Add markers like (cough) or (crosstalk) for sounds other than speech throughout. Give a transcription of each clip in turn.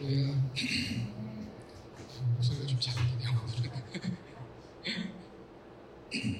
할렐루야. 목소리가 (clears throat) 좀 작네요. (laughs) (clears throat)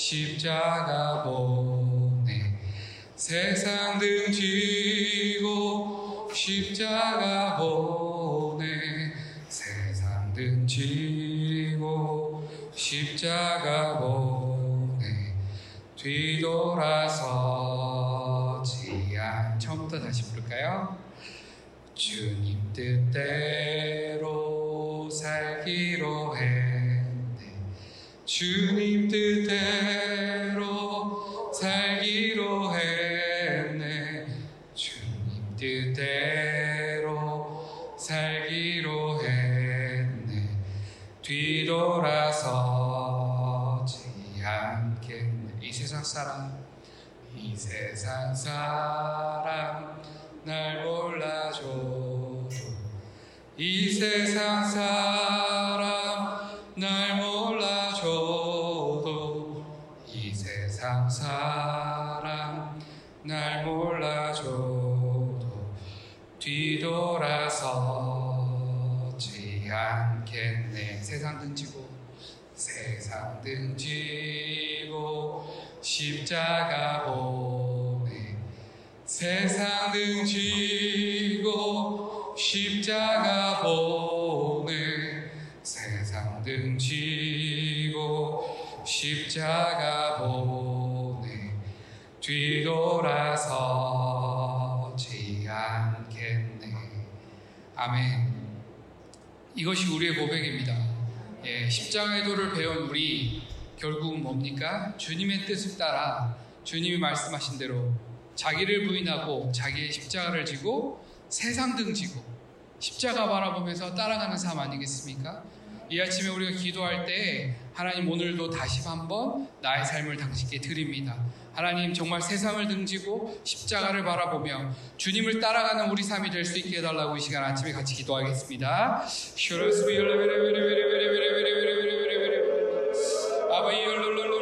십자가 보내 세상 등 지고 십자가 보내 세상 등 지고 십자가 보내 뒤돌아서지 않 처음부터 다시 부를까요? 주님 뜻대로 살기로 했네. 주 십자가 보내 세상 등 지고 십자가 보내 뒤돌아서지 않겠네. 아멘. 이것이 우리의 고백입니다. 예, 십자가의 도를 배운 우리 결국은 뭡니까? 주님의 뜻을 따라 주님이 말씀하신 대로 자기를 부인하고 자기의 십자가를 지고 세상 등지고 십자가 바라보면서 따라가는 삶 아니겠습니까? 이 아침에 우리가 기도할 때 하나님 오늘도 다시 한번 나의 삶을 당신께 드립니다. 하나님 정말 세상을 등지고 십자가를 바라보며 주님을 따라가는 우리 삶이 될 수 있게 해달라고 이 시간 아침에 같이 기도하겠습니다. 성령이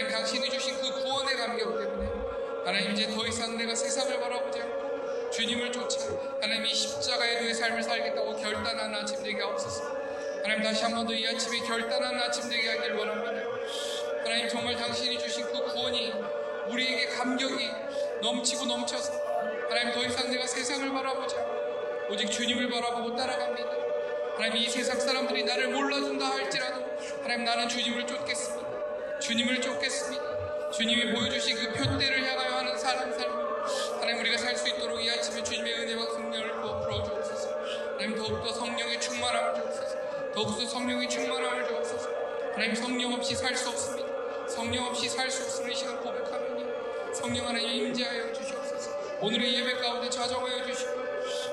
나님 당신이 주신 그 구원의 감격 때문에 하나님 이제 더 이상 내가 세상을 바라보지 않고 주님을 쫓아 하나님 이 십자가의 삶을 살겠다고 결단하는 아침 되게 하옵소서. 하나님 다시 한 번 더 이 아침에 결단하는 아침 되게 하길 원합니다. 하나님 정말 당신이 주신 그 구원이 우리에게 감격이 넘치고 넘쳐서 하나님 더 이상 내가 세상을 바라보자 오직 주님을 바라보고 따라갑니다. 하나님 이 세상 사람들이 나를 몰라준다 할지라도 하나님 나는 주님을 쫓겠습니다. 주님을 쫓겠습니다. 주님이 보여주신 그 표대를 향하여 하는 사람 삶 하나님 우리가 살 수 있도록 이 아침에 주님의 은혜와 성령을 부어 주옵소서. 하나님 더욱더 성령의 충만함을 주옵소서. 더욱더 성령의 충만함을 주옵소서. 하나님 성령 없이 살 수 없습니다. 성령 없이 살 수 없음을 이 시간 고백하면요. 성령 하나님 임재하여 주시옵소서 오늘의 예배 가운데 좌정하여 주시고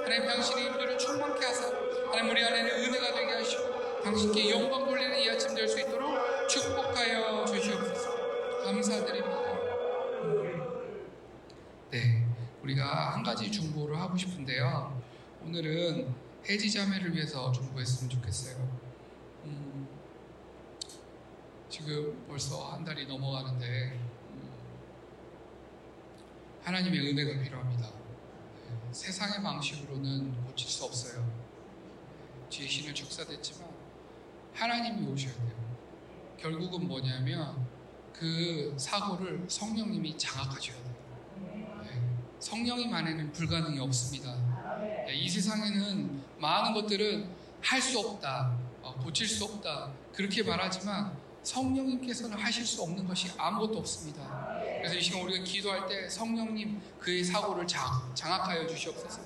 하나님 당신의 임재를 충만케 하사 하나님 우리 안에는 은혜가 되게 하시고 당신께 영광 돌리는 이 아침 될 수 있도록 축복하여 주시옵소서 감사드립니다 네 우리가 한 가지 중보를 하고 싶은데요 오늘은 해지 자매를 위해서 중보했으면 좋겠어요 음, 지금 벌써 한 달이 넘어가는데 음, 하나님의 은혜가 필요합니다. 네, 세상의 방식으로는 고칠 수 없어요. 뒤에 신을 축사됐지만 하나님이 오셔야 돼요. 결국은 뭐냐면 그 사고를 성령님이 장악하셔야 돼요. 네, 성령님 안에는 불가능이 없습니다. 네, 이 세상에는 많은 것들은 할 수 없다, 어, 고칠 수 없다 그렇게 말하지만 성령님께서는 하실 수 없는 것이 아무것도 없습니다. 그래서 이 시간 우리가 기도할 때 성령님 그의 사고를 장, 장악하여 주시옵소서.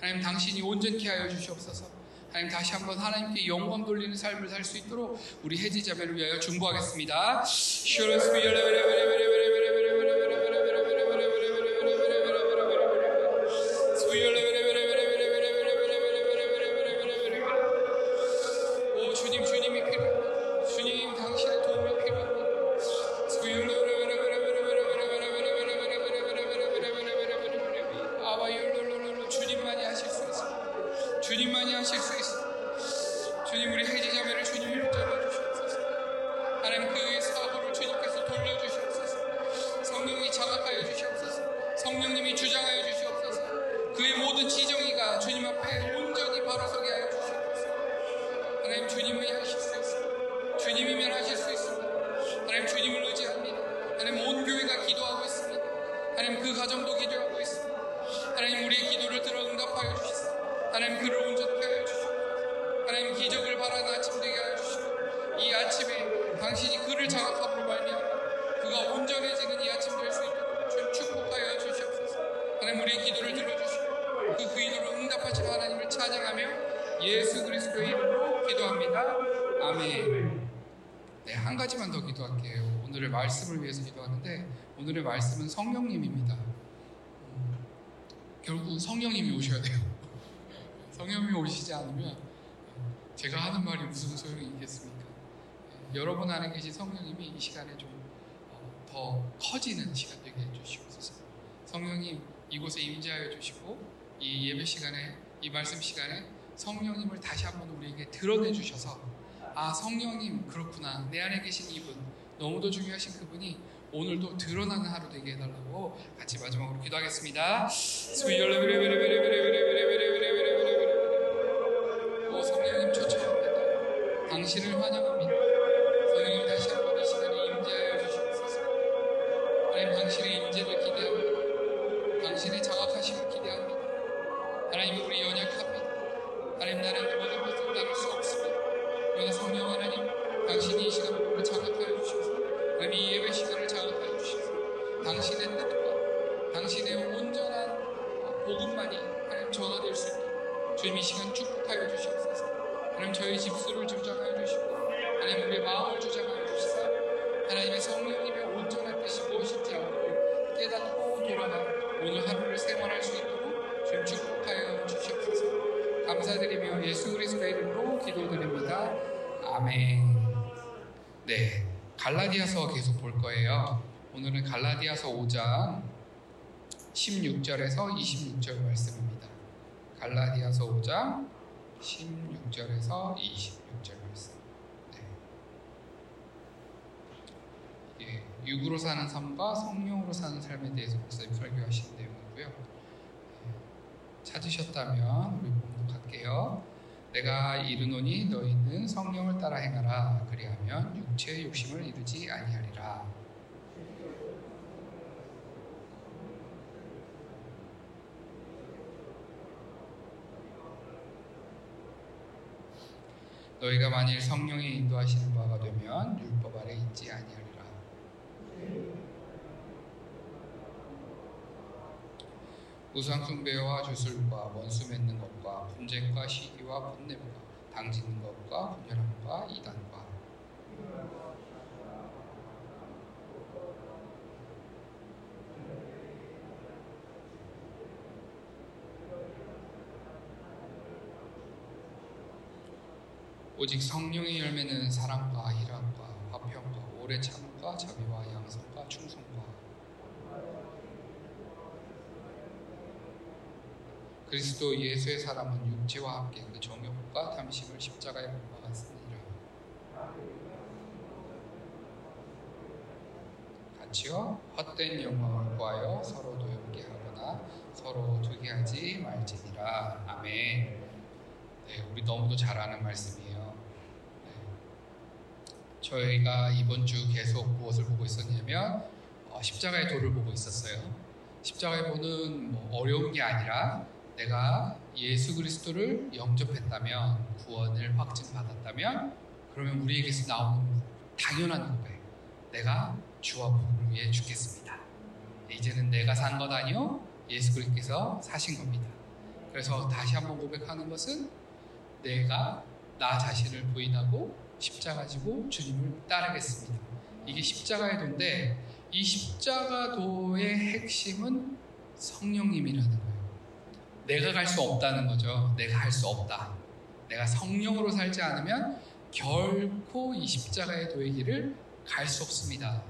하나님 당신이 온전케 하여 주시옵소서. 하나님 다시 한번 하나님께 영광 돌리는 삶을 살 수 있도록 우리 해지 자매를 위하여 중보하겠습니다. 하나님 그를 온전케 하여 주시옵소서. 하나님 기적을 바라는 아침 되게 하여 주시고 이 아침에 당신이 그를 장악함으로 말미암아 그가 온전해지는 이 아침 될 수 있도록 축복하여 주시옵소서. 하나님 우리의 기도를 들어주시고 그 기도를 응답하시는 하나님을 찬양하며 예수 그리스도의 이름으로 기도합니다. 아멘. 네, 한 가지만 더 기도할게요. 오늘의 말씀을 위해서 기도하는데 오늘의 말씀은 성령님입니다. 음, 결국 성령님이 오셔야 돼요. 성령님이 오시지 않으면 제가 하는 말이 무슨 소용이 있겠습니까? 네, 여러분 안에 계신 성령님이 이 시간에 좀 더 커지는 시간 되게 해주시옵소서. 성령님 이곳에 임재하여 주시고 이 예배 시간에 이 말씀 시간에 성령님을 다시 한번 우리에게 드러내 주셔서 아 성령님 그렇구나 내 안에 계신 이분 너무도 중요하신 그분이 오늘도 드러나는 하루 되게 해달라고 같이 마지막으로 기도하겠습니다. 당신을 환영합니다. 성령님 다시 한 번 이 시간에 임재하여 주시옵소서. 하나님 당신의 임재를 기대합니다. 당신의 자각하심을 기대합니다. 하나님 우리 연약합니다. 하나님 나는 모든 것을 나눌 수 없습니다. 그러나 성령 하나님 당신이 이 시간을 우리 자각하여 주셔서 하나님 이 예배 시간을 자각하여 주셔서 당신의 뜻과 당신의 온전한 복음만이 하나님 전화될 수 있도록 주님 이 시간 축복하여 주시옵소서 하나님 저희 집수를 주시고 하나님 우리의 마음을 주장하여 주시사 하나님의 성령님의 온전한 뜻이 무엇인지 알고 깨닫고 돌아가 오늘 하루를 생활할 수 있도록 주님 축복하여 주시옵소서 감사드리며 예수 그리스도의 이름으로 기도드립니다. 아멘. 네, 갈라디아서 계속 볼 거예요. 오늘은 갈라디아서 5장 16절에서 26절 말씀입니다. 갈라디아서 5장 16절에서 26절 말씀. 네. 이게 육으로 사는 삶과 성령으로 사는 삶에 대해서 목사님 설교하신 내용이고요. 네. 찾으셨다면 우리 봉독할게요. 내가 이르노니 너희는 성령을 따라 행하라 그리하면 육체의 욕심을 이루지 아니하리라. 너희가 만일 성령의 인도하시는 바가 되면 율법 아래 있지 아니하리라. 우상숭배와 주술과 원수 맺는 것과 분쟁과 시기와 분냄과 당짓는 것과 분열함과 이단과 오직 성령의 열매는 사랑과 희락과 화평과 오래 참. 과 자비와 양성과 충성과 그리스도 예수의 사람은 육체와 함께 그 정욕과 탐심을 십자가에 못 박았으니라. 같이요. 헛된 영광을 구하여 서로 도용게 하거나 서로 두게 하지 말지니라. 아멘. 네, 우리 너무도 잘 아는 말씀이에요. 네. 저희가 이번 주 계속 무엇을 보고 있었냐면 어, 십자가의 도를 보고 있었어요. 십자가의 도는 뭐 어려운 게 아니라 내가 예수 그리스도를 영접했다면 구원을 확증받았다면 그러면 우리에게서 나오는 당연한 고백 내가 주와 복을 위해 죽겠습니다 이제는 내가 산 것 아니요 예수 그리스도께서 사신 겁니다 그래서 다시 한번 고백하는 것은 내가 나 자신을 부인하고 십자가 지고 주님을 따르겠습니다 이게 십자가의 도인데 이 십자가 도의 핵심은 성령님이라는 거예요 내가 갈 수 없다는 거죠. 내가 할 수 없다. 내가 성령으로 살지 않으면 결코 이 십자가의 도의 길을 갈 수 없습니다.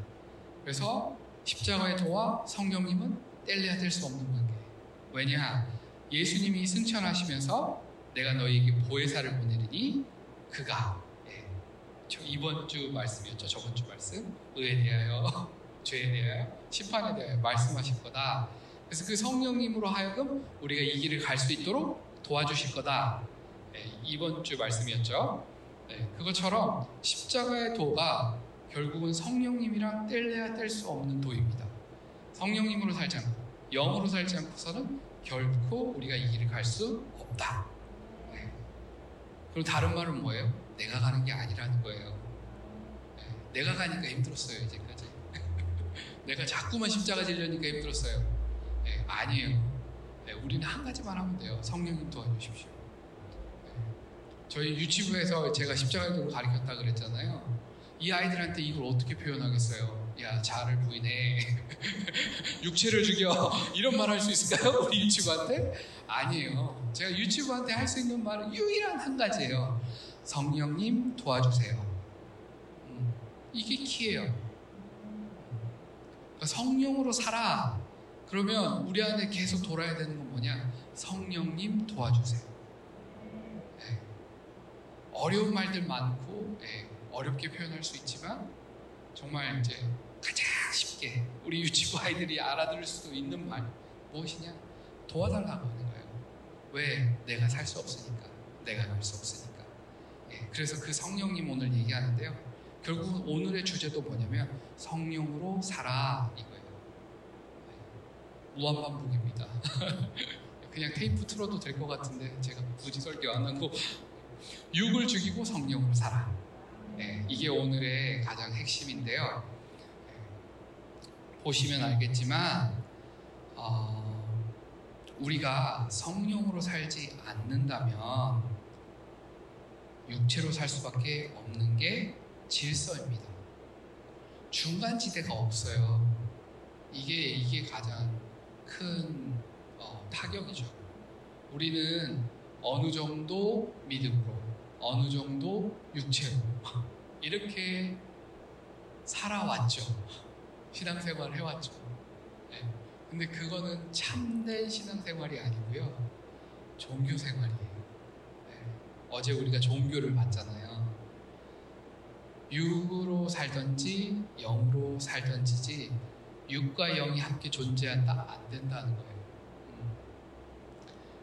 그래서 십자가의 도와 성령님은 뗄래야 될 수 없는 관계. 왜냐? 예수님이 승천하시면서 내가 너희에게 보혜사를 보내리니 그가 이번 주 말씀이었죠. 저번 주 말씀. 의에 대하여, (laughs) 죄에 대하여, 심판에 대하여 말씀하실 거다. 그래서 그 성령님으로 하여금 우리가 이 길을 갈 수 있도록 도와주실 거다. 네, 이번 주 말씀이었죠. 네, 그것처럼 십자가의 도가 결국은 성령님이랑 뗄래야 뗄 수 없는 도입니다. 성령님으로 살지 않고 영으로 살지 않고서는 결코 우리가 이 길을 갈 수 없다. 네. 그럼 다른 말은 뭐예요? 내가 가는 게 아니라는 거예요. 네, 내가 가니까 힘들었어요 이제까지. (laughs) 내가 자꾸만 십자가 지려니까 힘들었어요. 네, 아니에요. 네, 우리는 한 가지만 하면 돼요. 성령님 도와주십시오. 네, 저희 유치부에서 제가 십자가를 가르쳤다 그랬잖아요. 이 아이들한테 이걸 어떻게 표현하겠어요? 야, 자를 부인해. (laughs) 육체를 죽여. (laughs) 이런 말 할 수 있을까요? 우리 유치부한테? 아니에요. 제가 유치부한테 할 수 있는 말은 유일한 한 가지예요. 성령님 도와주세요. 음, 이게 키예요. 그러니까 성령으로 살아. 그러면 우리 안에 계속 돌아야 되는 건 뭐냐? 성령님 도와주세요. 네. 어려운 말들 많고 네. 어렵게 표현할 수 있지만 정말 이제 가장 쉽게 우리 유치부 아이들이 알아들을 수도 있는 말 무엇이냐? 도와달라고 하는 거예요. 왜? 내가 살 수 없으니까. 내가 갈 수 없으니까. 네. 그래서 그 성령님 오늘 얘기하는데요. 결국 오늘의 주제도 뭐냐면 성령으로 살아 이거예요. 무한반복입니다. (laughs) 그냥 테이프 틀어도 될 것 같은데 제가 굳이 설교 안 하고 육을 죽이고 성령으로 살아. 네, 이게 오늘의 가장 핵심인데요. 보시면 알겠지만 어, 우리가 성령으로 살지 않는다면 육체로 살 수밖에 없는 게 질서입니다. 중간 지대가 없어요. 이게 이게 가장 큰 어, 타격이죠. 우리는 어느 정도 믿음으로, 어느 정도 육체로 (laughs) 이렇게 살아왔죠. 신앙생활을 해왔죠. 네. 근데 그거는 참된 신앙생활이 아니고요. 종교생활이에요. 네. 어제 우리가 종교를 봤잖아요. 육으로 살든지 영으로 살든지지 육과 영이 함께 존재한다 안 된다는 거예요. 음.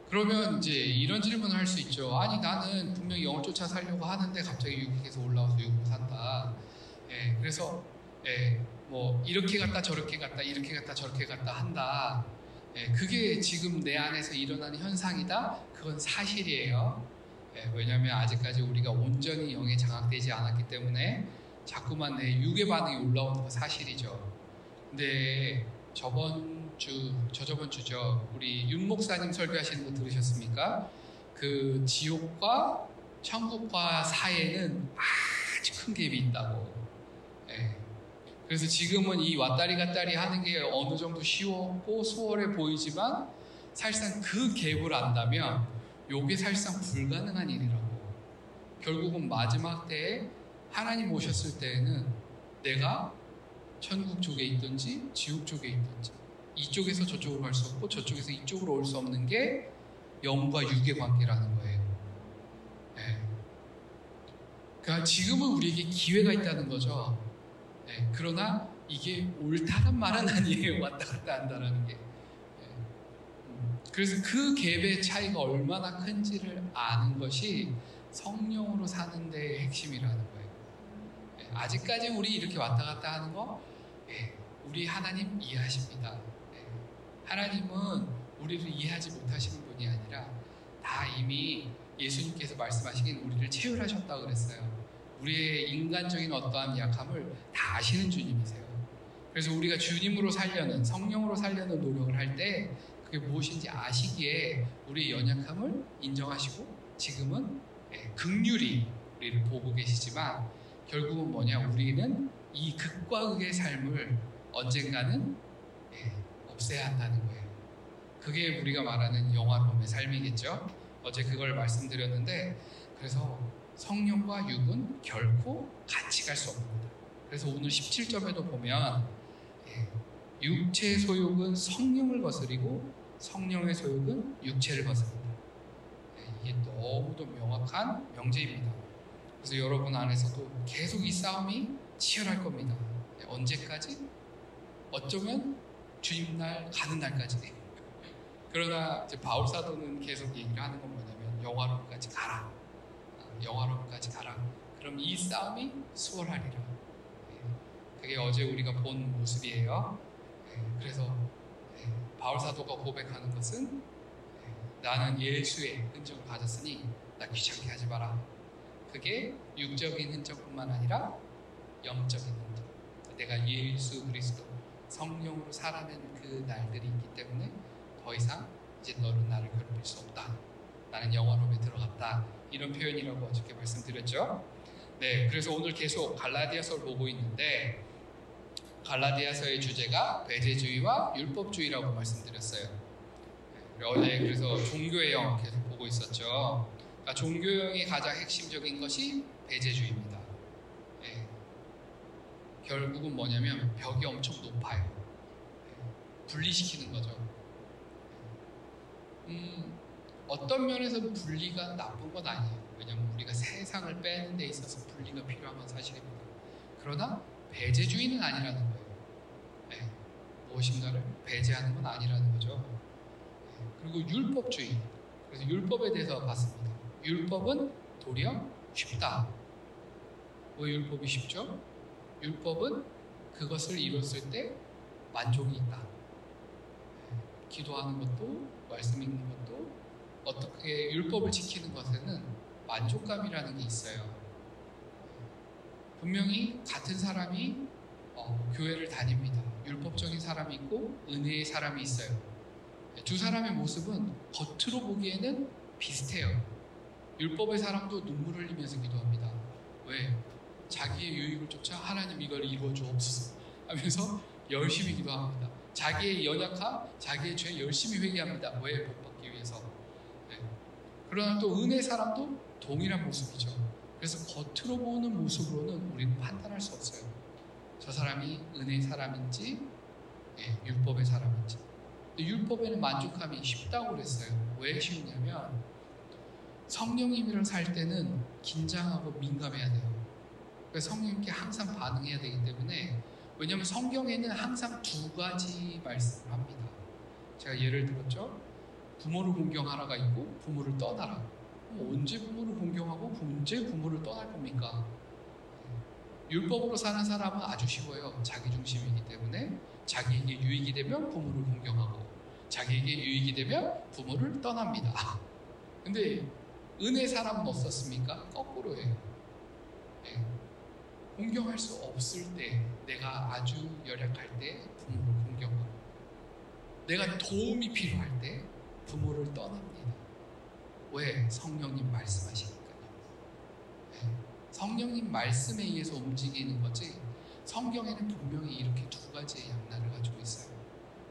그러면 이제 이런 질문을 할 수 있죠. 아니 나는 분명히 영을 쫓아 살려고 하는데 갑자기 육이 계속 올라와서 육으로 산다. 예, 그래서 예, 뭐 이렇게 갔다 저렇게 갔다 이렇게 갔다 저렇게 갔다 한다. 예, 그게 지금 내 안에서 일어나는 현상이다. 그건 사실이에요. 예, 왜냐하면 아직까지 우리가 온전히 영에 장악되지 않았기 때문에 자꾸만 내 육의 반응이 올라오는 건 사실이죠. 네, 저번 주, 저저번 주죠. 우리 윤 목사님 설교하시는 거 들으셨습니까? 그 지옥과 천국과 사이에는 아주 큰 갭이 있다고. 네. 그래서 지금은 이 왔다리 갔다리 하는 게 어느 정도 쉬웠고 수월해 보이지만 사실상 그 갭을 안다면 요게 사실상 불가능한 일이라고. 결국은 마지막 때에 하나님 오셨을 때에는 내가 천국 쪽에 있든지 지옥 쪽에 있든지 이쪽에서 저쪽으로 갈 수 없고 저쪽에서 이쪽으로 올 수 없는 게 영과 육의 관계라는 거예요. 네. 그러니까 지금은 우리에게 기회가 있다는 거죠. 네. 그러나 이게 옳다는 말은 아니에요. 왔다 갔다 한다는 게. 그래서 그 갭의 차이가 얼마나 큰지를 아는 것이 성령으로 사는 데의 핵심이라는 거예요. 네. 아직까지 우리 이렇게 왔다 갔다 하는 거, 네. 우리 하나님 이해하십니다. 네. 하나님은 우리를 이해하지 못하시는 분이 아니라 다 이미 예수님께서 말씀하시긴 우리를 체휼하셨다고 그랬어요. 우리의 인간적인 어떠한 약함을 다 아시는 주님이세요. 그래서 우리가 주님으로 살려는 성령으로 살려는 노력을 할 때 그게 무엇인지 아시기에 우리의 연약함을 인정하시고 지금은 예, 극률이 우리를 보고 계시지만 결국은 뭐냐 우리는 이 극과 극의 삶을 언젠가는 예, 없애야 한다는 거예요. 그게 우리가 말하는 영화로움의 삶이겠죠. 어제 그걸 말씀드렸는데 그래서 성령과 육은 결코 같이 갈 수 없습니다. 그래서 오늘 17점에도 보면 예, 육체의 소욕은 성령을 거스리고 성령의 소욕은 육체를 거스른다. 예, 이게 너무도 명확한 명제입니다. 그래서 여러분 안에서도 계속 이 싸움이 치열할 겁니다. 예, 언제까지? 어쩌면 주님 날 가는 날까지. (laughs) 그러나 이제 바울 사도는 계속 얘기를 하는 건 뭐냐면 영화로까지 가라. 영화로까지 가라. 그럼 이 싸움이 수월하리라. 예, 그게 어제 우리가 본 모습이에요. 예, 그래서 예, 바울 사도가 고백하는 것은 나는 예수의 흔적을 가졌으니 나 귀찮게 하지 마라. 그게 육적인 흔적뿐만 아니라 영적인 흔적. 내가 예수 그리스도 성령으로 살아낸 그 날들이 있기 때문에 더 이상 이제 너는 나를 괴롭힐 수 없다. 나는 영화로움에 들어갔다. 이런 표현이라고 어저께 말씀드렸죠. 네, 그래서 오늘 계속 갈라디아서를 보고 있는데 갈라디아서의 주제가 배제주의와 율법주의라고 말씀드렸어요. 네, 어제 그래서 종교의 영 계속 보고 있었죠. 그러니까 종교형의 가장 핵심적인 것이 배제주의입니다. 네, 결국은 뭐냐면 벽이 엄청 높아요. 네, 분리시키는 거죠. 음, 어떤 면에서 분리가 나쁜 건 아니에요. 왜냐하면 우리가 세상을 빼는 데 있어서 분리가 필요한 건 사실입니다. 그러나 배제주의는 아니라는 거예요. 네, 무엇인가를 배제하는 건 아니라는 거죠. 네, 그리고 율법주의. 그래서 율법에 대해서 봤습니다. 율법은 도리어 쉽다. 왜 율법이 쉽죠? 율법은 그것을 이뤘을 때 만족이 있다. 네, 기도하는 것도 말씀 읽는 것도 어떻게 율법을 지키는 것에는 만족감이라는 게 있어요. 분명히 같은 사람이 어, 교회를 다닙니다. 율법적인 사람이 있고 은혜의 사람이 있어요. 두 사람의 모습은 겉으로 보기에는 비슷해요. 율법의 사람도 눈물 흘리면서 기도합니다. 왜? 자기의 유익을 쫓아 하나님 이걸 이루어 주옵소서 하면서 열심히 기도합니다. 자기의 연약함, 자기의 죄 열심히 회개합니다. 왜? 복 받기 위해서. 네. 그러나 또 은혜 사람도 동일한 모습이죠. 그래서 겉으로 보는 모습으로는 우리는 판단할 수 없어요. 저 사람이 은혜의 사람인지 예, 율법의 사람인지. 율법에는 만족함이 쉽다고 그랬어요. 왜 쉽냐면 성령님이랑 살 때는 긴장하고 민감해야 돼요. 그래서 성령님께 항상 반응해야 되기 때문에 왜냐하면 성경에는 항상 두 가지 말씀을 합니다. 제가 예를 들었죠. 부모를 공경하라가 있고 부모를 떠나라. 언제 부모를 공경하고 언제 부모를 떠날 겁니까? 율법으로 사는 사람은 아주 쉬워요. 자기 중심이기 때문에 자기에게 유익이 되면 부모를 공경하고 자기에게 유익이 되면 부모를 떠납니다. (laughs) 근데 은혜 사람은 어떻습니까? 거꾸로예요. 네. 공경할 수 없을 때, 내가 아주 열약할 때 부모를 공경하고, 내가 도움이 필요할 때 부모를 떠납니다. 왜? 성령님 말씀하시니까요. 네. 성령님 말씀에 의해서 움직이는 거지, 성경에는 분명히 이렇게 두 가지의 양날을 가지고 있어요.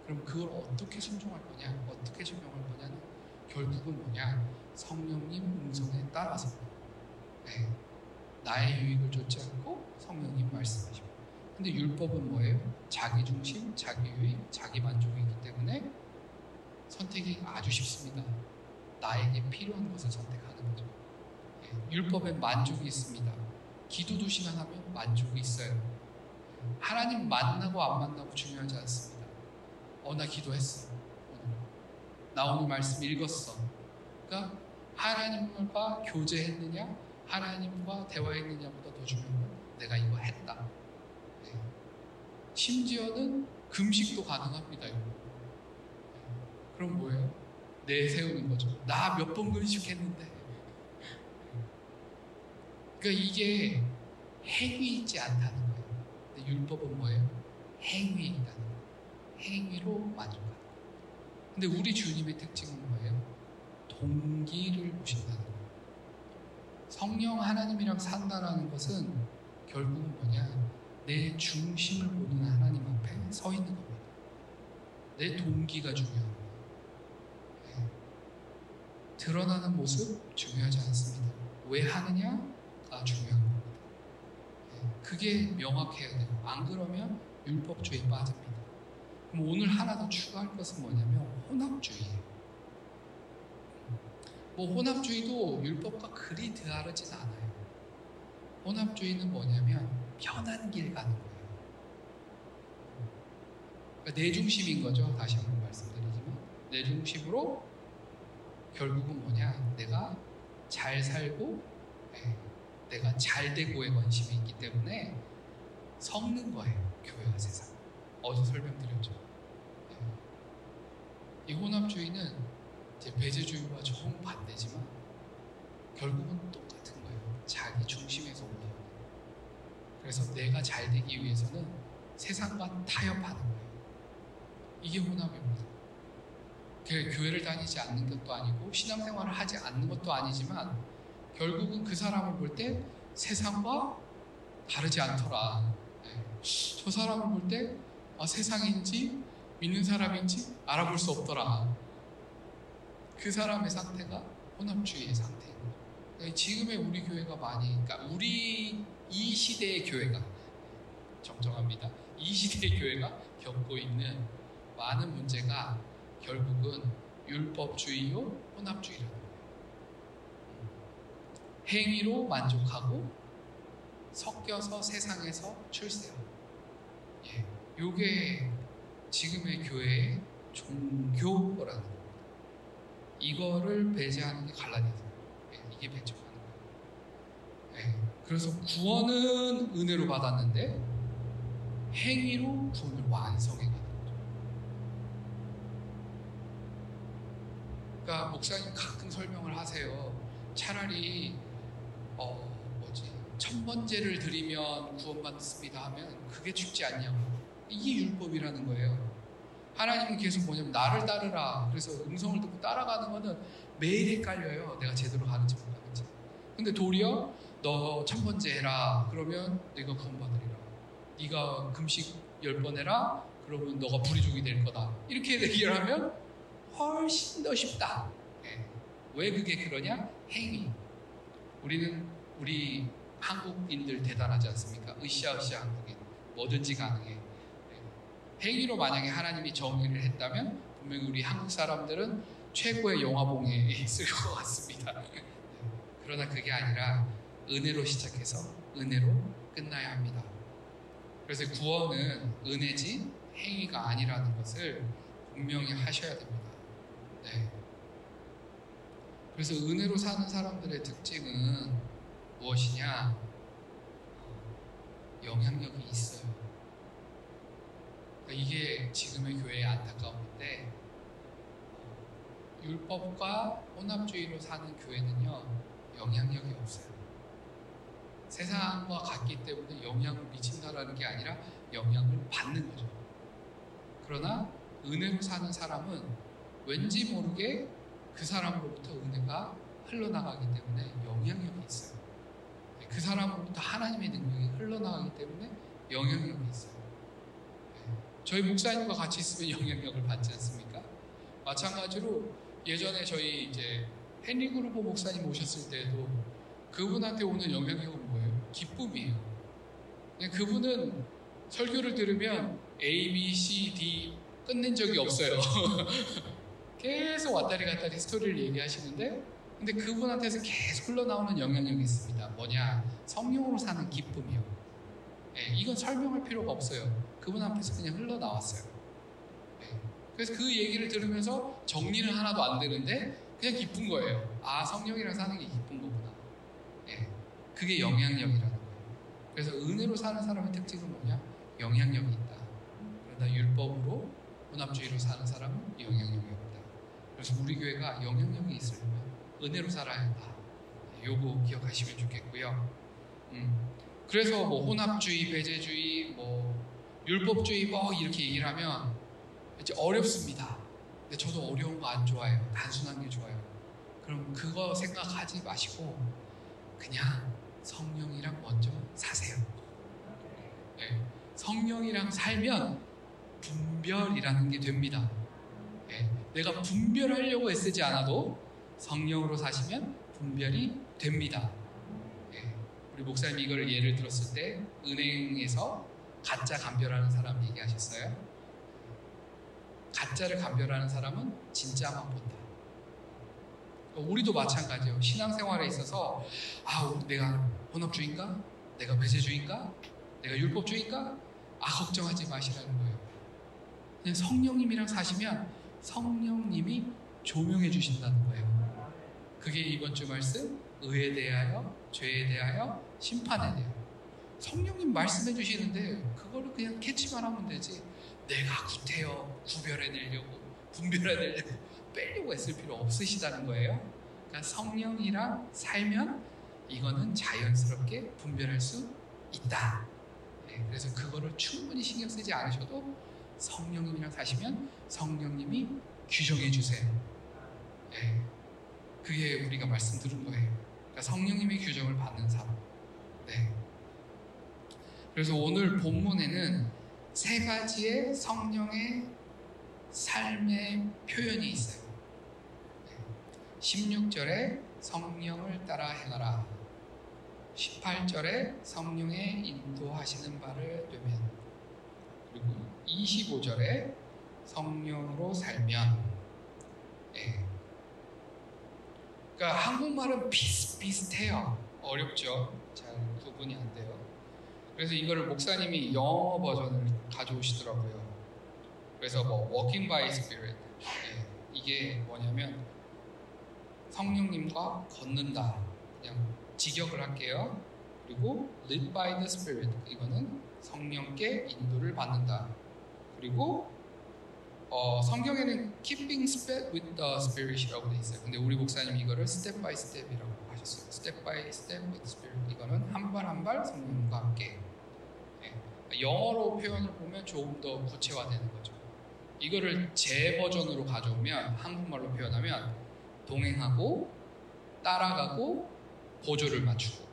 그럼 그걸 어떻게 순종할 거냐, 어떻게 적용할 거냐는 결국은 뭐냐, 성령님 음성에 따라서 네. 나의 유익을 쫓지 않고 성령님 말씀하시고. 근데 율법은 뭐예요? 자기 중심, 자기 유익, 자기 만족이기 때문에 선택이 아주 쉽습니다. 나에게 필요한 것을 선택하는 거죠. 예, 율법엔 만족이 있습니다. 기도도 시간 하면 만족이 있어요. 하나님 만나고 안 만나고 중요하지 않습니다. 어, 나 기도했어. 나 오늘 말씀 읽었어. 그러니까 하나님과 교제했느냐, 하나님과 대화했느냐보다 더 중요한 건 내가 이거 했다. 네. 심지어는 금식도 가능합니다. 이거. 그럼 뭐예요? 내세우는 거죠. 나 몇 번 금식했는데. 그러니까 이게 행위이지 않다는 거예요. 율법은 뭐예요? 행위이다는 거예요. 행위로 만족하는 거예요. 근데 우리 주님의 특징은 뭐예요? 동기를 보신다는 거예요. 성령 하나님이랑 산다라는 것은 결국은 뭐냐? 내 중심을 보는 하나님 앞에 서 있는 겁니다. 내 동기가 거예요. 네. 드러나는 모습 중요하지 않습니다. 왜 하느냐 겁니다. 네. 그게 명확해야 돼요. 안 그러면 율법주의 빠집니다. 그럼 오늘 하나 더 추가할 것은 뭐냐면 혼합주의예요. 뭐 혼합주의도 율법과 그리 다르진 않아요. 혼합주의는 뭐냐면 편한 길 가는 거예요. 그러니까 내 중심인 거죠. 다시 한번 말씀드리지만 내 중심으로 결국은 뭐냐? 내가 잘 살고 네, 내가 잘 되고의 관심이 있기 때문에 섞는 거예요. 교회와 세상. 어제 설명드렸죠. 네. 이 혼합주의는 이제 배제주의와 정 반대지만 결국은 똑같은 거예요. 자기 중심에서 올라오는. 그래서 내가 잘 되기 위해서는 세상과 타협하는 거예요. 이게 혼합입니다. 교회를 다니지 않는 것도 아니고 신앙생활을 하지 않는 것도 아니지만 결국은 그 사람을 볼 때 세상과 다르지 않더라. 네. 저 사람을 볼 때 아, 세상인지 믿는 사람인지 알아볼 수 없더라. 그 사람의 상태가 혼합주의의 상태입니다. 그러니까 지금의 우리 교회가 많이, 그러니까 우리 이 시대의 교회가 정정합니다. 이 시대의 교회가 겪고 있는 많은 문제가 결국은 율법주의요 혼합주의라는. 행위로 만족하고 섞여서 세상에서 출세하고 예, 요게 지금의 교회의 종교라는 겁니다. 이거를 배제하는 게 갈라디아서 예, 이게 배척하는 거예요. 예, 그래서 구원은 은혜로 받았는데 행위로 구원을 완성해 가는 거죠. 그러니까 목사님 가끔 설명을 하세요. 차라리 천 번째를 드리면 구원받습니다 하면 그게 죽지 않냐고 이게 율법이라는 거예요. 하나님은 계속 뭐냐면 나를 따르라. 그래서 음성을 듣고 따라가는 거는 매일 헷갈려요. 내가 제대로 하는지 못하는지. 근데 도리어 너 천 번째 해라. 그러면 내가 구원받으리라. 네가 금식 열 번 해라. 그러면 너가 불의족이 될 거다. 이렇게 얘기를 하면 훨씬 더 쉽다. 네. 왜 그게 그러냐? 행위. 우리는 우리 한국인들 대단하지 않습니까? 으쌰으쌰 한국인. 뭐든지 가능해. 행위로 만약에 하나님이 정의를 했다면 분명히 우리 한국 사람들은 최고의 영화봉에 (laughs) 있을 것 같습니다. 그러나 그게 아니라 은혜로 시작해서 은혜로 끝나야 합니다. 그래서 구원은 은혜지 행위가 아니라는 것을 분명히 하셔야 됩니다. 네. 그래서 은혜로 사는 사람들의 특징은 무엇이냐? 영향력이 있어요. 그러니까 이게 지금의 교회의 안타까움인데 율법과 혼합주의로 사는 교회는요 영향력이 없어요. 세상과 같기 때문에 영향을 미친다라는 게 아니라 영향을 받는 거죠. 그러나 은혜로 사는 사람은 왠지 모르게 그 사람으로부터 은혜가 흘러나가기 때문에 영향력이 있어요. 그 사람으로부터 하나님의 능력이 흘러나가기 때문에 영향력이 있어요. 저희 목사님과 같이 있으면 (laughs) 영향력을 받지 않습니까? 마찬가지로 예전에 저희 이제 헨리 그루버 목사님 오셨을 때도 그분한테 오는 영향력은 뭐예요? 기쁨이에요. 그분은 설교를 들으면 A, B, C, D 끝낸 적이 없어요. (laughs) 계속 왔다리 갔다리 스토리를 얘기하시는데 근데 그분한테서 계속 흘러나오는 영향력이 있습니다. 뭐냐? 성령으로 사는 기쁨이요. 예, 이건 설명할 필요가 없어요. 그분 앞에서 그냥 흘러나왔어요. 예, 그래서 그 얘기를 들으면서 정리는 하나도 안 되는데 그냥 기쁜 거예요. 아, 성령이랑 사는 게 기쁜 거구나. 예, 그게 영향력이라는 거예요. 그래서 은혜로 사는 사람의 특징은 뭐냐? 영향력이 있다. 그러나 율법으로 혼합주의로 사는 사람은 영향력이 없다. 그래서 우리 교회가 영향력이 있으려면 은혜로 살아야 한다. 요거 기억하시면 좋겠고요. 음, 그래서 뭐 혼합주의, 배제주의, 뭐 율법주의 뭐 이렇게 얘기를 하면 이제 어렵습니다. 근데 저도 어려운 거 안 좋아해요. 단순한 게 좋아요. 그럼 그거 생각하지 마시고 그냥 성령이랑 먼저 사세요. 네. 성령이랑 살면 분별이라는 게 됩니다. 네. 내가 분별하려고 애쓰지 않아도 성령으로 사시면 분별이 됩니다. 네. 우리 목사님 이걸 예를 들었을 때 은행에서 가짜 감별하는 사람 얘기하셨어요. 가짜를 감별하는 사람은 진짜만 본다. 우리도 마찬가지예요. 신앙생활에 있어서 아 내가 혼합주의인가? 내가 배제주의인가? 내가 율법주의인가? 아 걱정하지 마시라는 거예요. 그냥 성령님이랑 사시면 성령님이 조명해 주신다는 거예요. 그게 이번 주 말씀 의에 대하여 죄에 대하여 심판에 대하여 성령님 말씀해 주시는데 그거를 그냥 캐치만 하면 되지 내가 구태여 구별해내려고 분별해내려고 빼려고 애쓸 필요 없으시다는 거예요. 그러니까 성령이랑 살면 이거는 자연스럽게 분별할 수 있다. 네, 그래서 그거를 충분히 신경 쓰지 않으셔도 성령님이랑 사시면 성령님이 규정해 주세요. 네, 그게 우리가 말씀 들은 거예요. 그러니까 성령님의 규정을 받는 사람. 네. 그래서 오늘 본문에는 세 가지의 성령의 삶의 표현이 있어요. 16절에 성령을 따라 행하라. 18절에 성령의 인도하시는 바를 되면 그리고 25절에 성령으로 살면 예. 그러니까 한국말은 비슷비슷해요. 어렵죠. 잘 구분이 안 돼요. 그래서 이거를 목사님이 영어 버전을 가져오시더라고요. 그래서 뭐 Walking by Spirit 예. 이게 뭐냐면 성령님과 걷는다. 그냥 직역을 할게요. 그리고 live by the Spirit 이거는 성령께 인도를 받는다. 그리고 어, 성경에는 keeping step with the Spirit이라고 돼 있어요. 근데 우리 목사님 이거를 step by step이라고 하셨어요. step by step with Spirit 이거는 한 발 한 발 성령과 함께. 네. 영어로 표현을 보면 조금 더 구체화되는 거죠. 이거를 제 버전으로 가져오면 한국말로 표현하면 동행하고 따라가고 보조를 맞추고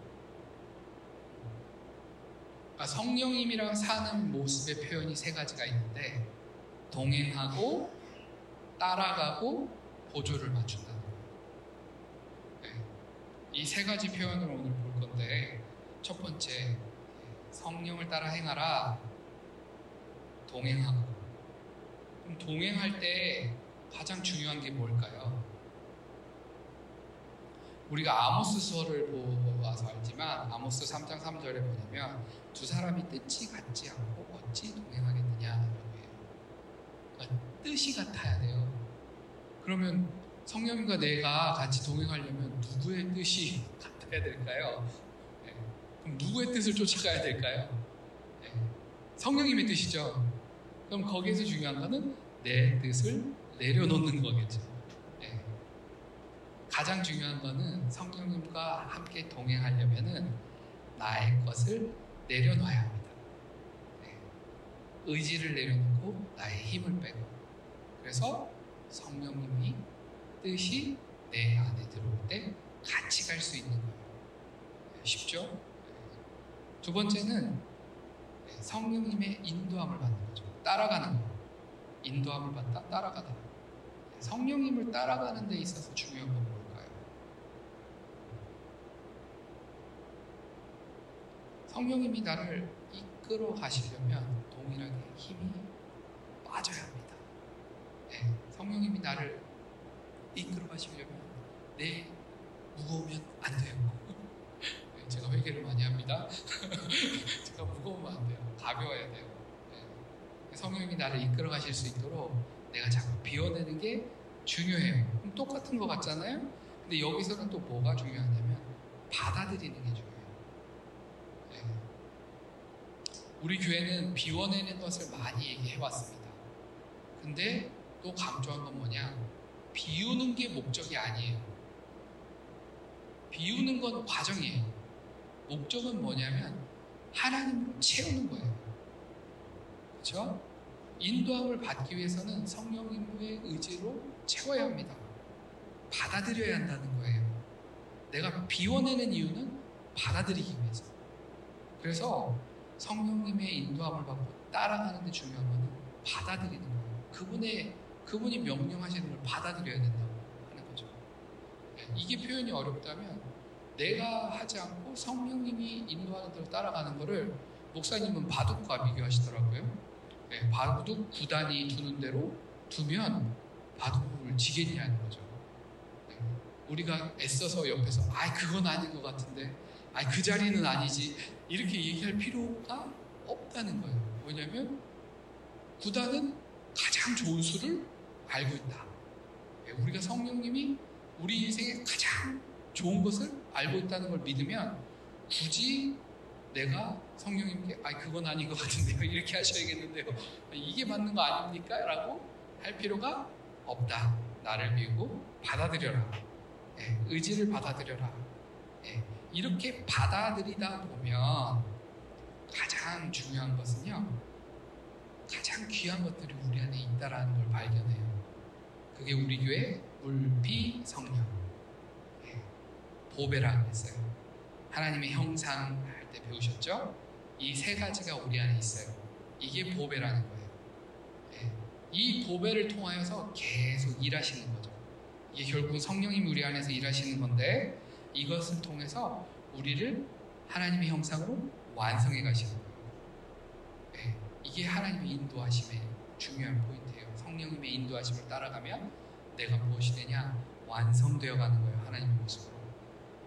그러니까 성령님이랑 사는 모습의 표현이 세 가지가 있는데 동행하고 따라가고 보조를 거예요. 네. 이세 가지 표현을 오늘 볼 건데 첫 번째 성령을 따라 행하라 동행하고 그럼 동행할 때 가장 중요한 게 뭘까요? 우리가 아모스서를 보고 와서 알지만 아모스 3장 3절에 뭐냐면 두 사람이 뜻이 같지 않고 어찌. 그러니까 뜻이 같아야 돼요. 그러면 성령님과 내가 같이 동행하려면 누구의 뜻이 같아야 될까요? 네. 그럼 누구의 뜻을 쫓아가야 될까요? 네. 성령님의 뜻이죠. 그럼 거기에서 중요한 거는 내 뜻을 내려놓는 거겠죠. 네. 가장 중요한 거는 성령님과 함께 동행하려면은 나의 것을. 네. 의지를 내려놓고 나의 힘을 빼고 그래서 성령님이 뜻이 내 안에 들어올 때 같이 갈 수 있는 거예요. 쉽죠? 네. 두 번째는 성령님의 인도함을 받는 거죠. 따라가는 거. 인도함을 받다, 따라가다. 성령님을 따라가는 데 있어서 중요한 건 뭘까요? 성령님이 나를 이끌어 가시려면 동일하게 힘이 빠져야 합니다. 네, 성령님이 나를 이끌어 가시려면 내 무거우면 안 돼요. (laughs) 네, 제가 회개를 많이 합니다. (laughs) 제가 무거우면 안 돼요. 가벼워야 돼요. 네. 성령님이 나를 이끌어 가실 수 있도록 내가 자꾸 비워내는 게 중요해요. 똑같은 것 같잖아요? 근데 여기서는 또 뭐가 중요하냐면 받아들이는 게 중요해요. 네. 우리 교회는 비워내는 것을 많이 얘기해 왔습니다. 근데 또 강조한 건 뭐냐? 비우는 게 목적이 아니에요. 비우는 건 과정이에요. 목적은 뭐냐면 하나님으로 채우는 거예요. 그렇죠? 인도함을 받기 위해서는 성령님의 의지로 채워야 합니다. 받아들여야 한다는 거예요. 내가 비워내는 이유는 받아들이기 위해서. 그래서 성령님의 인도함을 받고 따라가는 데 중요한 것은 받아들이는 거예요. 그분의 그분이 명령하시는 걸 받아들여야 된다고 하는 거죠. 이게 표현이 어렵다면 내가 하지 않고 성령님이 인도하는 대로 따라가는 거를 목사님은 바둑과 비교하시더라고요. 네, 바둑 구단이 두는 대로 두면 바둑을 지겠냐는 거죠. 네, 우리가 애써서 옆에서 아 그건 아닌 것 같은데 아그 자리는 아니지 이렇게 얘기할 필요가 없다는 거예요. 왜냐하면 구단은 가장 좋은 수를 알고 있다. 네, 우리가 성령님이 우리 인생에 가장 좋은 것을 알고 있다는 걸 믿으면 굳이 내가 성령님께 아 그건 아닌 것 같은데요 (laughs) 이렇게 하셔야겠는데요 이게 맞는 거 아닙니까? 라고 할 필요가 없다 나를 비우고 받아들여라 네, 의지를 받아들여라 네, 이렇게 받아들이다 보면 가장 중요한 것은요 가장 귀한 것들이 우리 안에 있다라는 걸 발견해요 그게 우리 교회 물비 성령 네, 보배라고 했어요 하나님의 형상 때 배우셨죠? 이 세 가지가 우리 안에 있어요. 이게 보배라는 거예요. 네. 이 보배를 통하여서 계속 일하시는 거죠. 이게 결국 성령님이 우리 안에서 일하시는 건데 이것을 통해서 우리를 하나님의 형상으로 완성해 가시는 거예요. 네. 이게 하나님의 인도하심의 중요한 포인트예요. 성령님의 인도하심을 따라가면 내가 무엇이 되냐? 완성되어 가는 거예요. 하나님의 모습으로.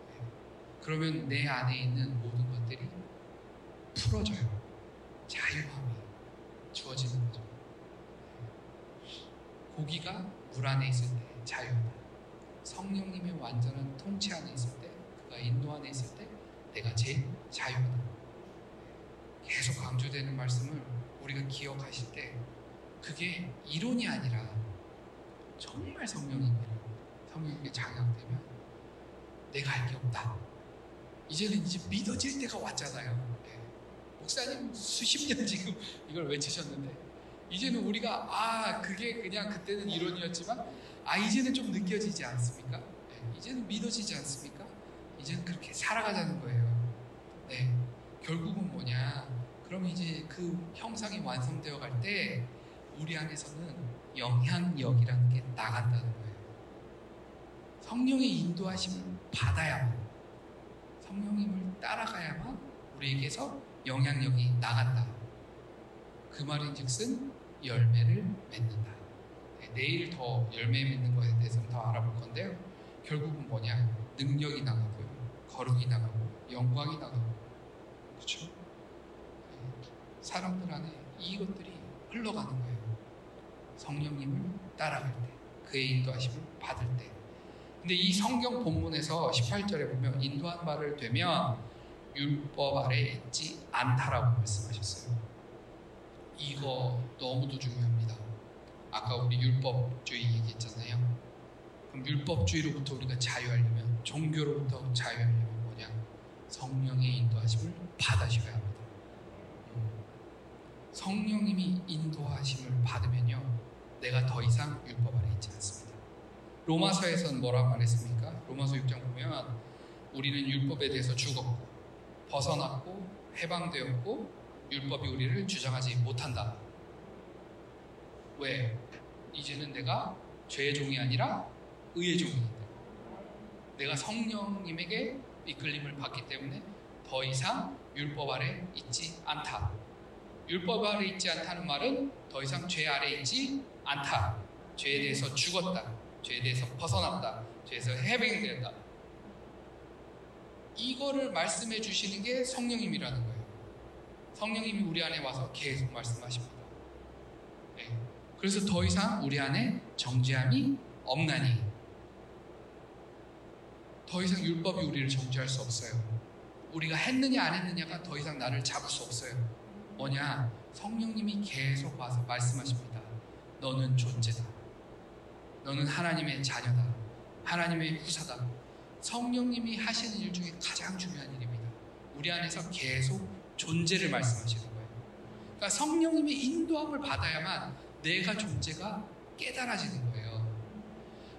네. 그러면 내 안에 있는 모든 것들이 풀어져요. 자유함이 주어지는 거죠. 고기가 물 안에 있을 때 자유하다. 성령님의 완전한 통치 안에 있을 때, 그가 인도 안에 있을 때, 내가 제일 자유하다. 계속 강조되는 말씀을 우리가 기억하실 때, 그게 이론이 아니라 정말 성령님이라 성령님께 장악되면 내가 할 게 없다. 이제는 이제 믿어질 때가 왔잖아요. 목사님 수십 년 지금 이걸 외치셨는데 이제는 우리가 아 그게 그냥 그때는 이론이었지만 아 이제는 좀 느껴지지 않습니까? 네, 이제는 믿어지지 않습니까? 이제는 그렇게 살아가자는 거예요. 네, 결국은 뭐냐? 그럼 이제 그 형상이 완성되어 갈 때 우리 안에서는 영향력이라는 게 나간다는 거예요. 성령의 인도하심을 받아야만, 성령님을 따라가야만 우리에게서 영향력이 나간다. 그 말인즉슨 열매를 맺는다. 네, 내일 더 열매 맺는 것에 대해서는 더 알아볼 건데요. 결국은 뭐냐? 능력이 나가고요. 거룩이 나가고 영광이 나가고 그렇죠? 네, 사람들 안에 이것들이 흘러가는 거예요. 성령님을 따라갈 때, 그의 인도하심을 받을 때. 근데 이 성경 본문에서 18절에 보면 인도한 바를 되면 율법 아래 있지 않다라고 말씀하셨어요. 이거 너무도 중요합니다. 아까 우리 율법주의 얘기했잖아요. 그럼 율법주의로부터 우리가 자유하려면 종교로부터 자유하려면 뭐냐? 성령의 인도하심을 받으셔야 합니다. 성령님이 인도하심을 받으면요, 내가 더 이상 율법 아래 있지 않습니다. 로마서에서는 뭐라고 말했습니까? 로마서 6장 보면 우리는 율법에 대해서 죽었고 벗어났고 해방되었고 율법이 우리를 주장하지 못한다. 왜? 이제는 내가 죄의 종이 아니라 의의 종이다. 내가 성령님에게 이끌림을 받기 때문에 더 이상 율법 아래 있지 않다. 율법 아래 있지 않다는 말은 더 이상 죄 아래 있지 않다. 죄에 대해서 죽었다. 죄에 대해서 벗어났다. 죄에서 해방된다. 이거를 말씀해 주시는 게 성령님이라는 거예요. 성령님이 우리 안에 와서 계속 말씀하십니다. 네. 그래서 더 이상 우리 안에 정죄함이 없나니 더 이상 율법이 우리를 정죄할 수 없어요. 우리가 했느냐 안 했느냐가 더 이상 나를 잡을 수 없어요. 뭐냐? 성령님이 계속 와서 말씀하십니다. 너는 존재다. 너는 하나님의 자녀다. 하나님의 후사다. 성령님이 하시는 일 중에 가장 중요한 일입니다. 우리 안에서 계속 존재를 말씀하시는 거예요. 그러니까 성령님의 인도함을 받아야만 내가 존재가 깨달아지는 거예요.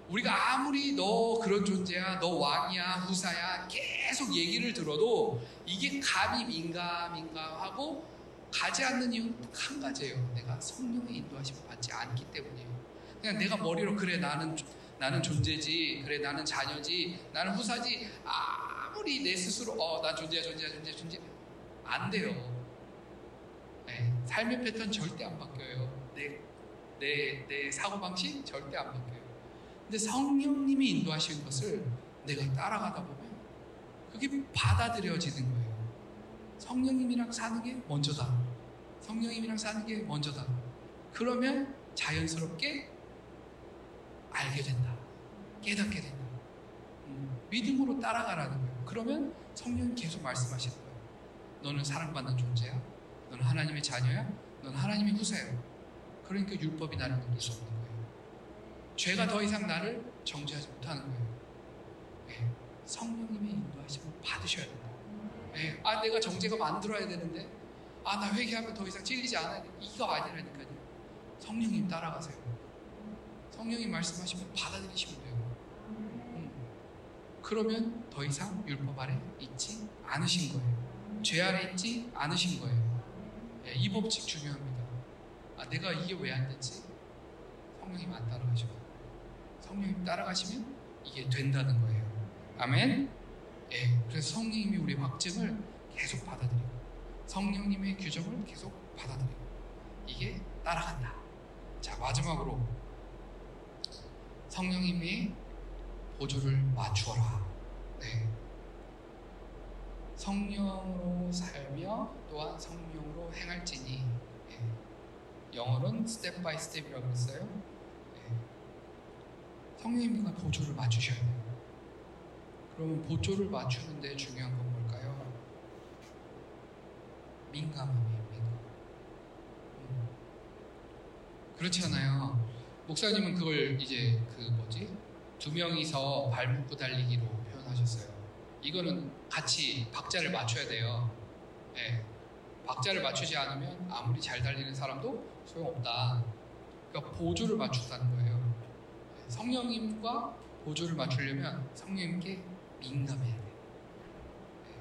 우리가 아무리 너 그런 존재야, 너 왕이야, 후사야 계속 얘기를 들어도 이게 감이 민감민감하고 가지 않는 이유는 한 가지예요. 내가 성령의 인도하심을 받지 않기 때문이에요. 그냥 내가 머리로 그래 나는 나는 존재지, 그래 나는 자녀지, 나는 후사지 아무리 내 스스로 어난 존재야 존재야 존재 존재 안 돼요. 네, 삶의 패턴 절대 안 바뀌어요. 내 내 내 사고 방식 절대 안 바뀌어요. 근데 성령님이 인도하시는 것을 내가 따라가다 보면 그게 받아들여지는 거예요. 성령님이랑 사는 게 먼저다. 성령님이랑 사는 게 먼저다. 그러면 자연스럽게 알게 된다. 깨닫게 된다. 음, 믿음으로 따라가라는 거예요. 그러면 성령이 계속 말씀하시는 거예요. 너는 사랑받는 존재야. 너는 하나님의 자녀야. 너는 하나님의 후사야. 그러니까 율법이 나를 누를 수 없는 거예요. 죄가 더 이상 나를 정죄하지 못하는 거예요. 네. 성령님의 인도하심을 받으셔야 된다. 네. 아, 내가 정죄가 만들어야 되는데, 아, 나 회개하면 더 이상 찔리지 않아야 돼. 이거 아니라니까요. 성령님 따라가세요. 성령님 말씀하시면 받아들이시면 돼요. 음. 그러면 더 이상 율법 아래 있지 않으신 거예요. 죄 아래 있지 않으신 거예요. 네, 이 법칙 중요합니다. 아, 내가 이게 왜 안 됐지? 성령님 안 따라가시고. 성령님 따라가시면 이게 된다는 거예요. 아멘. 예, 그래서 성령님이 우리 확증을 계속 받아들이고 성령님의 규정을 계속 받아들이고 이게 따라간다. 자 마지막으로 성령님이 보조를 맞추어라. 네. 성령으로 살며 또한 성령으로 행할지니 예. 영어로는 by step이라고 그랬어요. 성령님과 보조를 맞추셔야 돼요. 그러면 보조를 맞추는데 중요한 건 뭘까요? 민감함이에요, 민감. 음. 그렇지 않아요. 목사님은 그걸 이제 그 뭐지? 두 명이서 발 묶고 달리기로 표현하셨어요. 이거는 같이 박자를 맞춰야 돼요. 네. 박자를 맞추지 않으면 아무리 잘 달리는 사람도 소용없다. 그러니까 보조를 맞춘다는 거예요. 성령님과 보조를 맞추려면 성령님께 민감해야 돼. 네.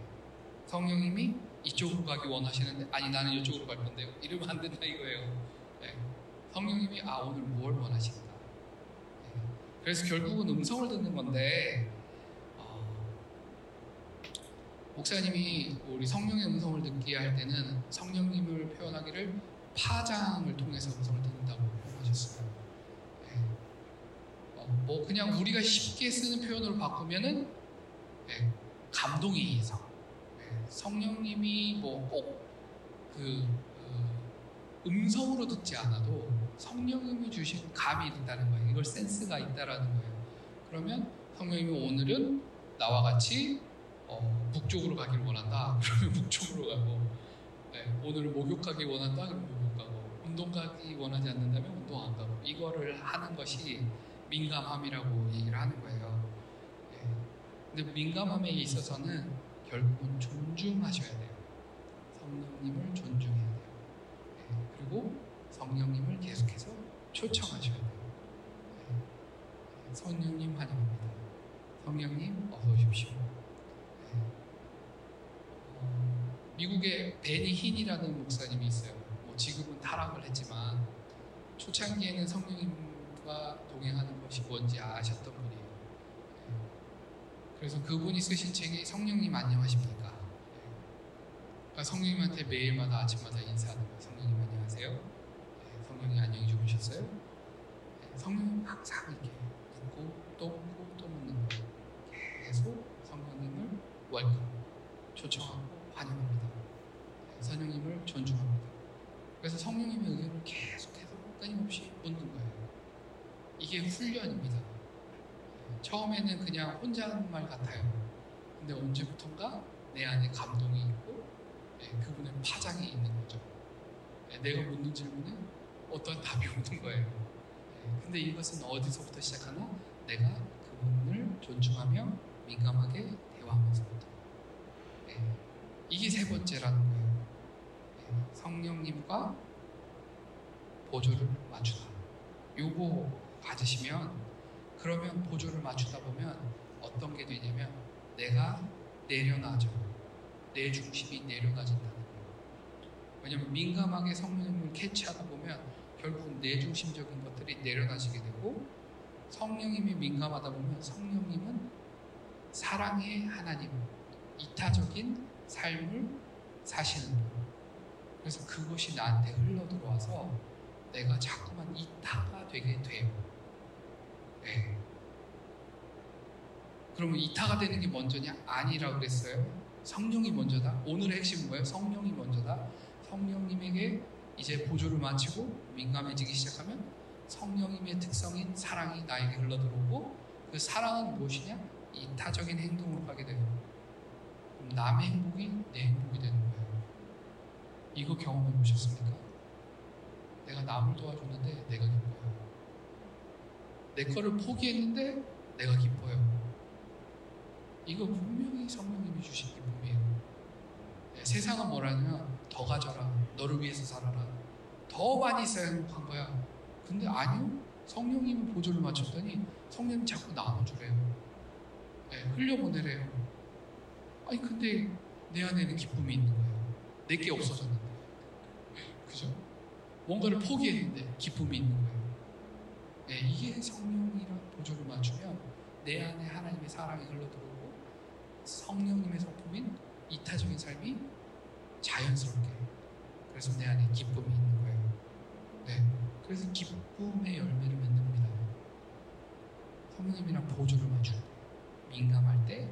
성령님이 이쪽으로 가기 원하시는데 아니 나는 이쪽으로 갈 건데요. 이러면 안 된다 이거예요. 네. 성령님이 아 오늘 뭘 원하신다. 네. 그래서 결국은 음성을 듣는 건데 어, 목사님이 우리 성령의 음성을 듣게 할 때는 성령님을 표현하기를 파장을 통해서 음성을 듣는다고 표현하셨어요. 뭐 그냥 우리가 쉽게 쓰는 표현으로 바꾸면은 네, 감동에 의해서 네, 성령님이 뭐 꼭그 그 음성으로 듣지 않아도 성령님이 주신 감이 있다는 거예요. 이걸 센스가 있다라는 거예요. 그러면 성령님이 오늘은 나와 같이 어, 북쪽으로 가기를 원한다. (laughs) 그러면 북쪽으로 네, 오늘 목욕하기 원한다. 목욕 가고 운동 가기 원하지 않는다면 운동 안 가고 이거를 하는 것이 민감함이라고 얘기를 하는 거예요. 네. 근데 민감함에 있어서는 결국은 존중하셔야 돼요. 성령님을 존중해야 돼요. 네. 그리고 성령님을 계속해서 초청하셔야 돼요. 네. 성령님 환영합니다. 성령님 어서 오십시오. 네. 어, 미국의 베니 힌이라는 목사님이 있어요. 뭐 지금은 타락을 했지만 초창기에는 성령님과 동행하는 것이 뭔지 아셨던 분이에요. 네. 그래서 그분이 쓰신 책이 성령님 안녕하십니까? 네. 그러니까 성령님한테 매일마다 아침마다 인사하는 거예요. 성령님 안녕하세요. 네, 성령님 안녕히 주무셨어요? 네, 성령님 항상 이렇게 묻고 또 묻고 또 묻는 거예요. 계속 성령님을 welcome, 초청하고 환영합니 성령님을 존중합니다. 그래서 성령님의 의견을 계속해서 끊임없이 묻는 거예요. 이게 훈련입니다. 네, 처음에는 그냥 혼자 하는 말 같아요. 근데 언제부턴가 내 안에 감동이 있고 네, 그분의 파장이 있는 거죠. 네, 내가 묻는 질문에 어떤 답이 오는 거예요. 네, 근데 이것은 어디서부터 시작하나? 내가 그분을 존중하며 민감하게 대화하면서부터. 네, 이게 세 번째라는 거예요. 네, 성령님과 보조를 맞추다. 요거 받으시면 그러면 보조를 맞추다 보면 어떤 게 되냐면 내가 내려놔져. 내 중심이 내려놔진다는 거예요. 왜냐면 민감하게 성령님을 캐치하다 보면 결국은 내 중심적인 것들이 내려놔지게 되고 성령님이 민감하다 보면 성령님은 사랑의 하나님, 이타적인 삶을 사시는 거예요. 그래서 그것이 나한테 흘러 들어와서 내가 자꾸만 이타가 되게 돼요. 네. 그러면 이타가 되는 게 먼저냐? 아니라고 그랬어요. 성령이 먼저다. 오늘의 핵심은 뭐예요? 성령이 먼저다. 성령님에게 이제 보조를 마치고 민감해지기 시작하면 성령님의 특성인 사랑이 나에게 흘러 들어오고 그 사랑은 무엇이냐? 이타적인 행동으로 가게 돼요. 남의 행복이 내 행복이 되는. 이거 경험해 보셨습니까? 내가 남을 도와줬는데 내가 기뻐요. 내 거를 포기했는데 내가 기뻐요. 이거 분명히 성령님이 주신 기쁨이에요. 네, 세상은 뭐라냐면 더 가져라. 너를 위해서 살아라. 더 많이 있어야 행복한 거야. 근데 아니요. 성령님은 보조를 맞췄더니 성령님 자꾸 나눠주래요. 네, 흘려보내래요. 아니 근데 내 안에는 기쁨이 있는 거예요. 내게 없어졌는데. 그죠? 뭔가를 포기했는데 기쁨이 있는 거예요. 네, 이게 성령이랑 보조를 맞추면 내 안에 하나님의 사랑이 흘러들어오고 성령님의 성품인 이타적인 삶이 자연스럽게 그래서 내 안에 기쁨이 있는 거예요. 네, 그래서 기쁨의 열매를 맺습니다. 성령님이랑 보조를 때, 민감할 때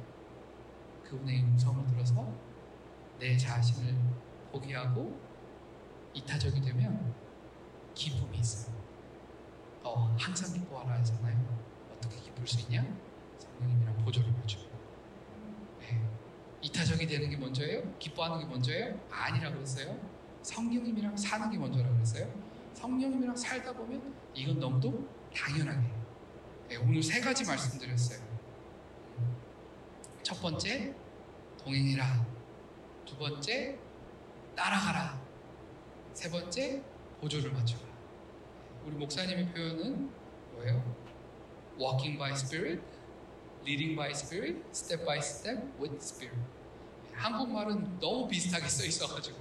그분의 음성을 들어서 내 자신을 포기하고 이타적이 되면 기쁨이 있어요. 어, 항상 기뻐하라 하잖아요. 어떻게 기쁠 수 있냐? 성령님이랑 보조를 맞추고. 네. 이타적이 되는 게 먼저예요? 기뻐하는 게 먼저예요? 아니라고 그랬어요. 성령님이랑 사는 게 먼저라고 그랬어요. 성령님이랑 살다 보면 이건 너무도 당연하게. 네, 오늘 세 가지 말씀드렸어요. 첫 번째, 동행해라. 두 번째, 따라가라. 세 번째, 보조를 맞춰라. 우리 목사님의 표현은 뭐예요? Walking by Spirit, Leading by Spirit, Step by Step with Spirit. 한국말은 너무 비슷하게 써 있어가지고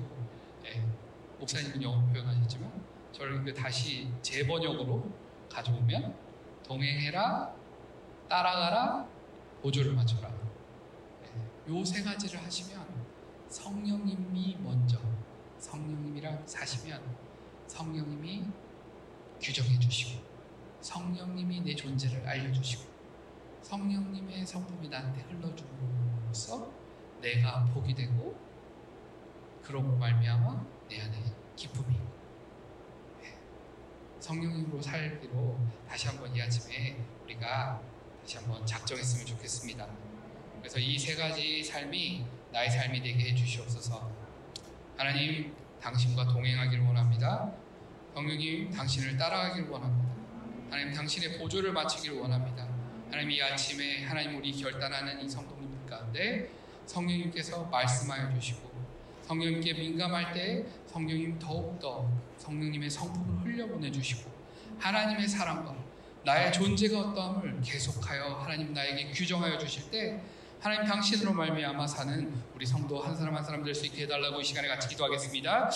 네, 목사님은 영어 표현하셨지만 저를 그 다시 재번역으로 가져오면 동행해라, 따라가라, 보조를 맞춰라. 네, 요세 가지를 하시면 성령님이 먼저 성령님이랑 사시면 성령님이 규정해 주시고 성령님이 내 존재를 알려주시고 성령님의 성품이 나한테 흘러줌으로써 내가 복이 되고 그런 말미암아 내 안에 기쁨이 네. 성령님으로 살기로 다시 한번 이 아침에 우리가 다시 한번 작정했으면 좋겠습니다. 그래서 이 세 가지 삶이 나의 삶이 되게 해주시옵소서. 하나님 당신과 동행하기를 원합니다. 성령님 당신을 따라가기를 원합니다. 하나님 당신의 보조를 마치기를 원합니다. 하나님 이 아침에 하나님 우리 결단하는 이 성도님들 가운데 성령님께서 말씀하여 주시고 성령님께 민감할 때 성령님 더욱더 성령님의 성품을 흘려보내 주시고 하나님의 사랑과 나의 존재가 어떠함을 계속하여 하나님 나에게 규정하여 주실 때 하나님 당신으로 말미암아 사는 우리 성도 한 사람 한 사람 될 수 있게 해달라고 이 시간에 같이 기도하겠습니다.